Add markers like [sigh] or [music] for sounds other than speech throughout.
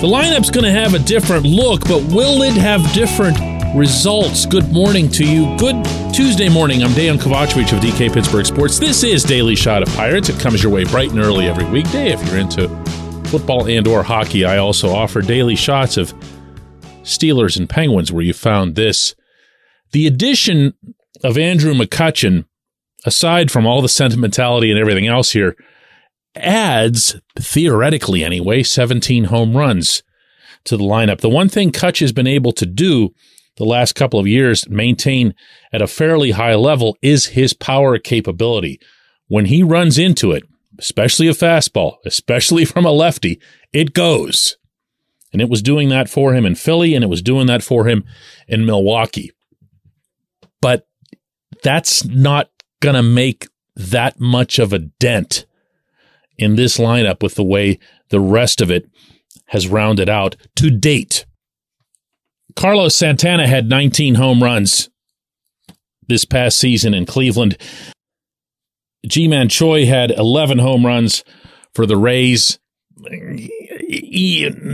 The lineup's going to have a different look, but will it have different results? Good morning to you. Good Tuesday morning. I'm Dan Kovacevic of DK Pittsburgh Sports. This is Daily Shot of Pirates. It comes your way bright and early every weekday if you're into football and or hockey. I also offer daily shots of Steelers and Penguins where you found this. The addition of Andrew McCutchen, aside from all the sentimentality and everything else here, adds, theoretically anyway, 17 home runs to the lineup. The one thing Kutch has been able to do the last couple of years, maintain at a fairly high level, is his power capability. When he runs into it, especially a fastball, especially [laughs] from a lefty, it goes. And it was doing that for him in Philly, and it was doing that for him in Milwaukee. But that's not going to make that much of a dent in this lineup with the way the rest of it has rounded out to date. Carlos Santana had 19 home runs this past season in Cleveland. Ji-Man Choi had 11 home runs for the Rays.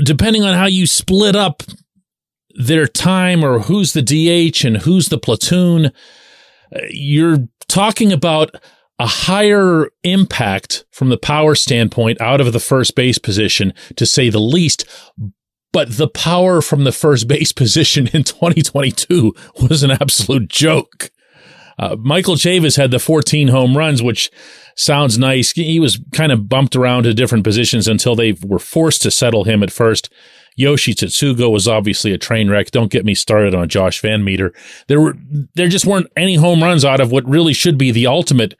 Depending on how you split up their time or who's the DH and who's the platoon, you're talking about a higher impact from the power standpoint out of the first base position, to say the least. But the power from the first base [laughs] position in 2022 was an absolute joke. Uh, Michael Chavis had the 14 home runs, which sounds nice. He was kind of bumped around to different positions until they were forced to settle him at first. Yoshi Tsutsugo was obviously a train wreck. Don't get me started on Josh VanMeter. There were there just weren't any home runs out of what really should be the ultimate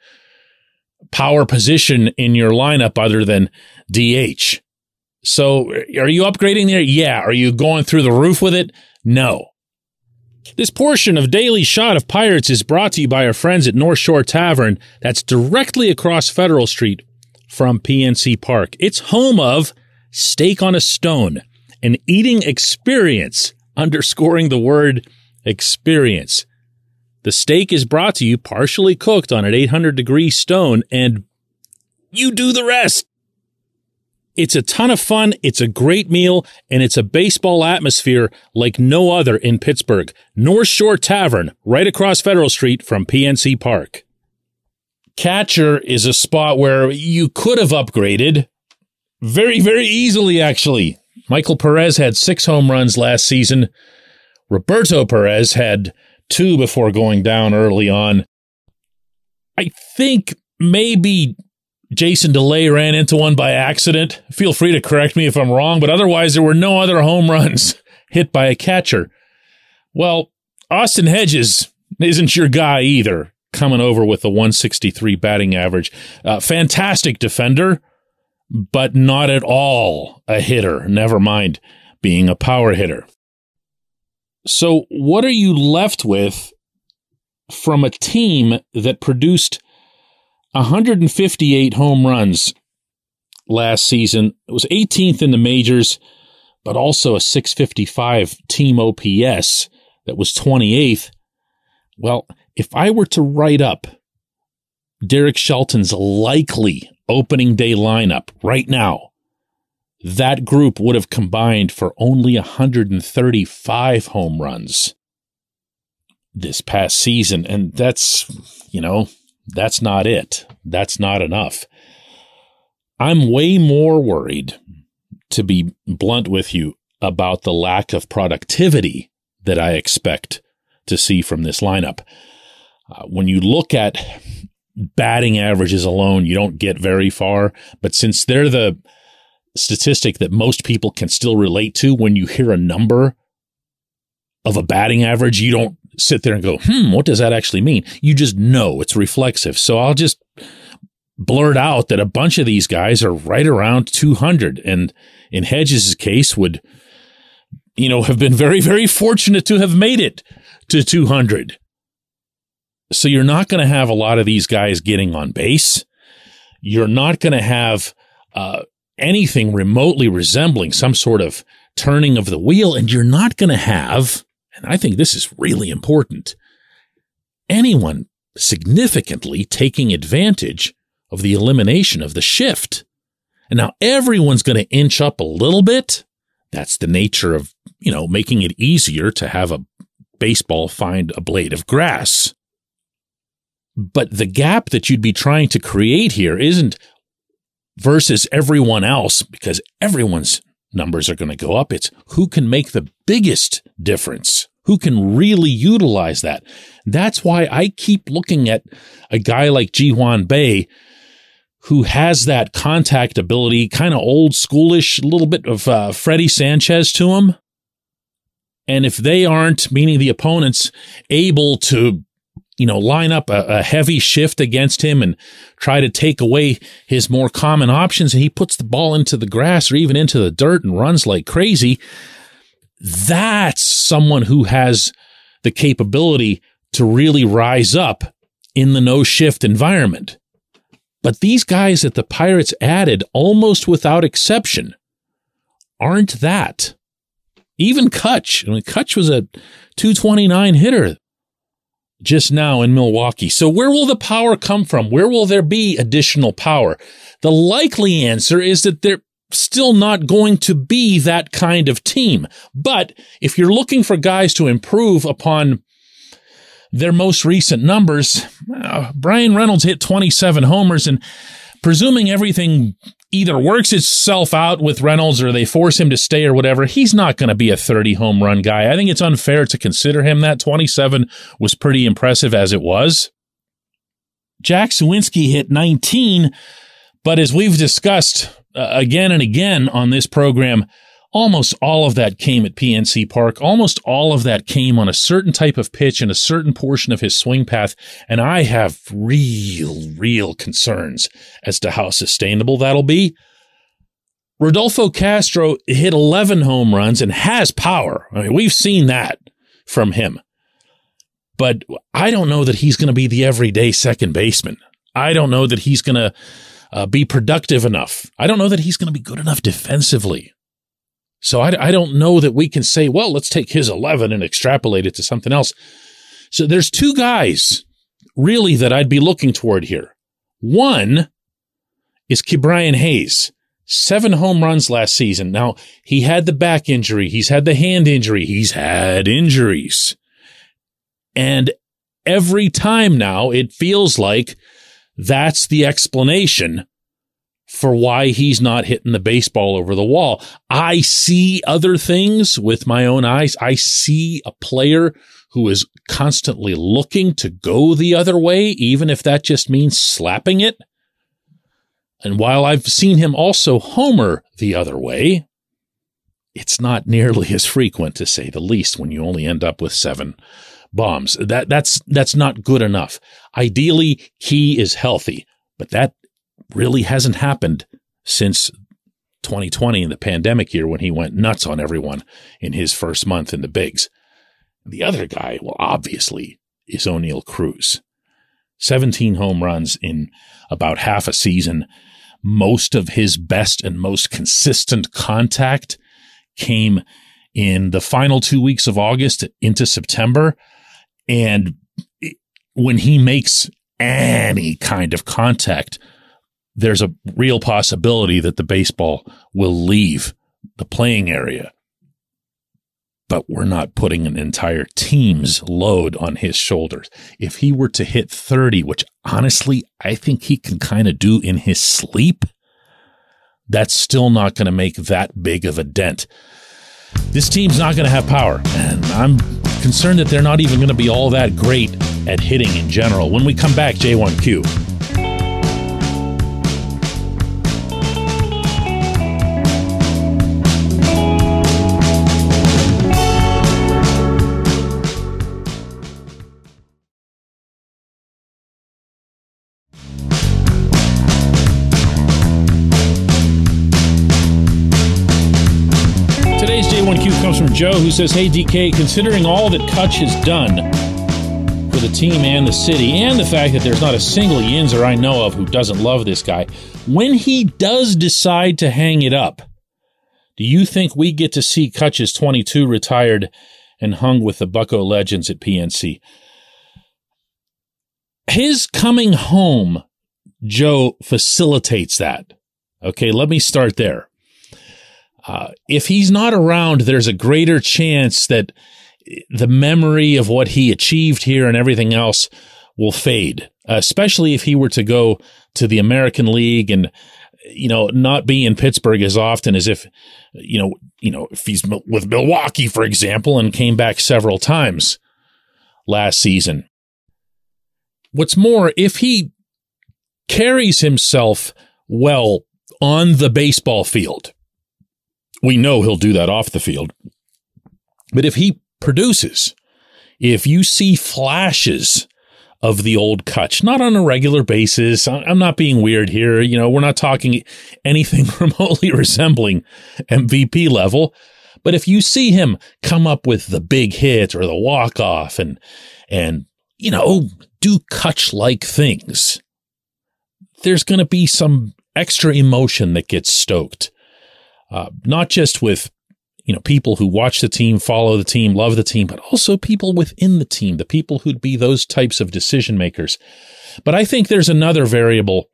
power position in your lineup other than DH. So are you upgrading there? Yeah. Are you going through the roof with it? No. This portion of Daily Shot of Pirates is brought to you by our friends at North Shore Tavern that's directly across Federal Street from PNC Park. It's home of Steak on a Stone, an eating experience, underscoring the word experience. The steak is brought to you partially cooked on an 800 degree stone, and you do the rest. It's a ton of fun. It's a great meal and it's a baseball atmosphere like no other in Pittsburgh. North Shore Tavern, right across Federal Street from PNC Park. Catcher is a spot where you could have upgraded very, very easily, actually. Michael Perez had six home runs last season. Roberto Perez had two before going down early on. I think maybe Jason DeLay ran into one by accident. Feel free to correct me if I'm wrong, but otherwise there were no other home runs [laughs] hit by a catcher. Well, Austin Hedges isn't your guy either, coming over with a 163 batting average. Uh, fantastic defender, but not at all a hitter, never mind being a power hitter. So, what are you left with from a team that produced 158 home runs last season? It was 18th in the majors, but also a 655 team OPS that was 28th. Well, if I were to write up Derek Shelton's likely opening day lineup right now, that group would have combined for only 135 home runs this past season. And that's, you know, that's not it. That's not enough. I'm way more worried, to be blunt with you, about the lack of productivity that I expect to see from this lineup. Uh, when you look at batting averages alone, you don't get very far. But since they're the statistic that most people can still relate to when you hear a number of a batting average, you don't sit there and go, hmm, what does that actually mean? You just know it's reflexive. So I'll just blurt out that a bunch of these guys are right around 200 and in Hedges' case would, you know, have been very, very fortunate to have made it to 200. So you're not going to have a lot of these guys getting on base. You're not going to have, uh, anything remotely resembling some sort of turning of the wheel. And you're not going to have, and I think this is really important, anyone significantly taking advantage of the elimination of the shift. And now everyone's going to inch up a little bit, That's the nature of, you know, making it easier to have a baseball find a blade of grass. But the gap that you'd be trying to create here isn't versus everyone else because everyone's numbers are going to go up. It's who can make the biggest difference, who can really utilize that. That's why I keep looking at a guy like Ji-hwan Bae who has that contact ability, kind of old schoolish, a little bit of uh, Freddie Sanchez to him. And if they aren't, meaning the opponents, able to, you know, line up a, a, heavy shift against him and try to take away his more common options, and he puts the ball into the grass or even into the dirt and runs like crazy, that's someone who has the capability to really rise up in the no shift environment. But these guys that the Pirates added almost without exception aren't that. Even Kutch, I mean, Kutch was a 229 hitter just now in Milwaukee. So where will the power come from? Where will there be additional power? The likely answer is that they're still not going to be that kind of team. But if you're looking for guys to improve upon their most recent numbers, uh, Bryan Reynolds hit 27 homers and presuming everything either works itself out with Reynolds or they force him to stay or whatever, he's not going to be a 30 home run guy. I think it's unfair to consider him that 27 was pretty impressive as it was. Jack Suwinski hit 19, but as we've discussed uh, again and again on this program, almost all of that came at PNC Park. Almost all of that came on a certain type of pitch and a certain portion of his swing path. And I have real, real concerns as to how sustainable that'll be. Rodolfo Castro hit 11 home runs and has power. I mean, we've seen that from him. But I don't know that he's going to be the everyday second baseman. I don't know that he's going to uh, be productive enough. I don't know that he's going to be good enough defensively. So I, I don't know that we can say, well, let's take his 11 and extrapolate it to something else. So there's two guys really that I'd be looking toward here. One is Ke'Bryan Hayes. Seven home runs last season. Now, he had the back injury. He's had the hand injury. He's had injuries. And every time now, it feels like that's the explanation for why he's not hitting the baseball over the wall. I see other things with my own eyes. I see a player who is constantly looking to go the other way, even if that just means slapping it. And while I've seen him also homer the other way, it's not nearly as frequent to say the least when you only end up with seven bombs. That that's that's not good enough. Ideally, he is healthy, but that really hasn't happened since 2020 in the pandemic year when he went nuts on everyone in his first month in the bigs. The other guy, well, obviously, is Oneil Cruz. 17 home runs in about half a season. Most of his best and most consistent contact came in the final two weeks of August into September. And when he makes any kind of contact, there's a real possibility that the baseball will leave the playing area. But we're not putting an entire team's load on his shoulders. If he were to hit 30, which honestly I think he can kind of do in his sleep, that's still not going to make that big of a dent. This team's not going to have power, and I'm concerned that they're not even going to be all that great at hitting in general. When we come back, J1Q. Joe, who says, Hey, DK, considering all that Kutch has done for the team and the city, and the fact that there's not a single Yinzer I know of who doesn't love this guy, when he does decide to hang it up, do you think we get to see Kutch's 22 retired and hung with the Bucco legends at PNC? His coming home, Joe, facilitates that. Okay, let me start there. Uh, if he's not around, there's a greater chance that the memory of what he achieved here and everything else will fade, especially if he were to go to the American League and you know not be in Pittsburgh as often as if you know you know if he's with Milwaukee for example and came back several times last season. What's more, if he carries himself well on the baseball field, we know he'll do that off the field. But if he produces, if you see flashes of the old Kutch, not on a regular basis, I'm not being weird here. You know, we're not talking anything [laughs] remotely resembling MVP level. But if you see him come up with the big hit or the walk off and, and, you know, do Kutch like things, there's going to be some extra emotion that gets stoked. Uh, not just with you know people who watch the team, follow the team, love the team, but also people within the team, the people who'd be those types of decision makers. But I think there's another variable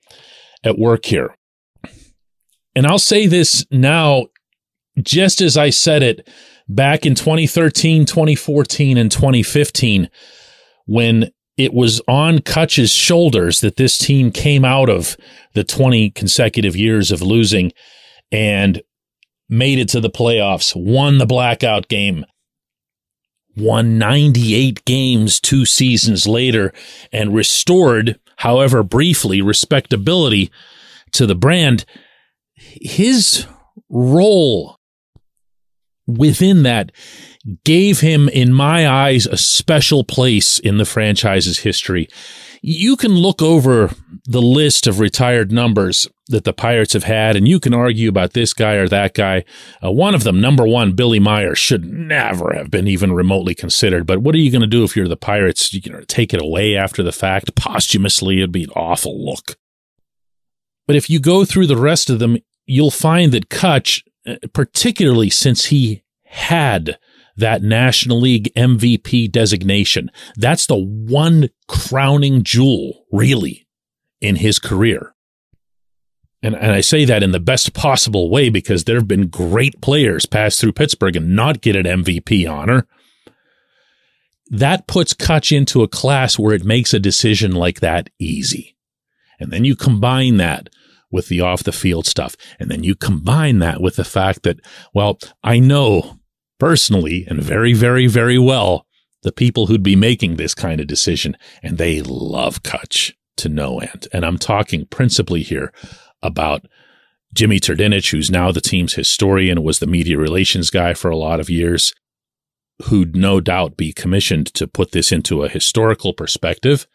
at work here. And I'll say this now, just as I said it back in 2013, 2014, and 2015, when it was on Kutch's shoulders that this team came out of the 20 consecutive years of losing and made it to the playoffs, won the blackout game, won 98 games two seasons later, and restored, however briefly, respectability to the brand. His role within that gave him, in my eyes, a special place in the franchise's history. You can look over the list of retired numbers that the Pirates have had, and you can argue about this guy or that guy. Uh, one of them, number one, Billy Meyer, should never have been even remotely considered. But what are you going to do if you're the Pirates? You know, take it away after the fact posthumously. It'd be an awful look. But if you go through the rest of them, you'll find that Kutch, uh, particularly since he had that National League MVP designation. That's the one crowning jewel, really, in his career. And, and I say that in the best possible way because there have been great players pass through Pittsburgh and not get an MVP honor. That puts Kutch into a class where it makes a decision like that easy. And then you combine that with the off the field stuff. And then you combine that with the fact that, well, I know personally and very, very, very well the people who'd be making this kind of decision, and they love Kutch to no end. And I'm talking principally here about Jimmy Trdinich, who's now the team's historian, was the media relations guy for a lot of years, who'd no doubt be commissioned to put this into a historical perspective,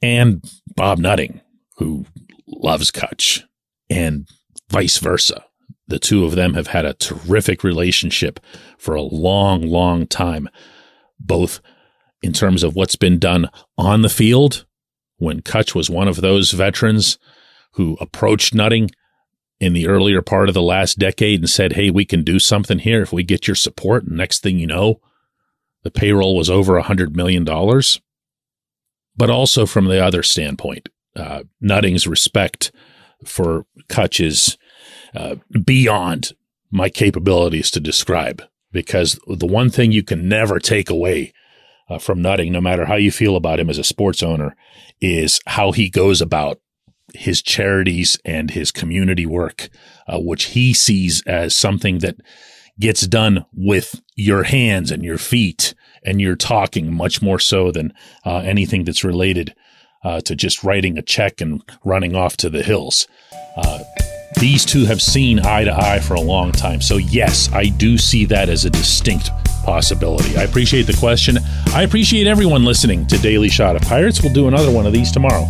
and Bob Nutting, who loves Kutch, and vice versa. The two of them have had a terrific relationship for a long, long time, both in terms of what's been done on the field when Kutch was one of those veterans who approached Nutting in the earlier part of the last decade and said, Hey, we can do something here if we get your support. And next thing you know, the payroll was over a hundred million dollars. But also from the other standpoint, uh, Nutting's respect for Kutch's uh, beyond my capabilities to describe. Because the one thing you can never take away uh, from Nutting, no matter how you feel about him as a sports owner, is how he goes about his charities and his community work, uh, which he sees as something that gets done with your hands and your feet and your talking much more so than uh, anything that's related uh, to just writing a check and running off to the hills. These two have seen eye to eye for a long time. So, yes, I do see that as a distinct possibility. I appreciate the question. I appreciate everyone listening to Daily Shot of Pirates. We'll do another one of these tomorrow.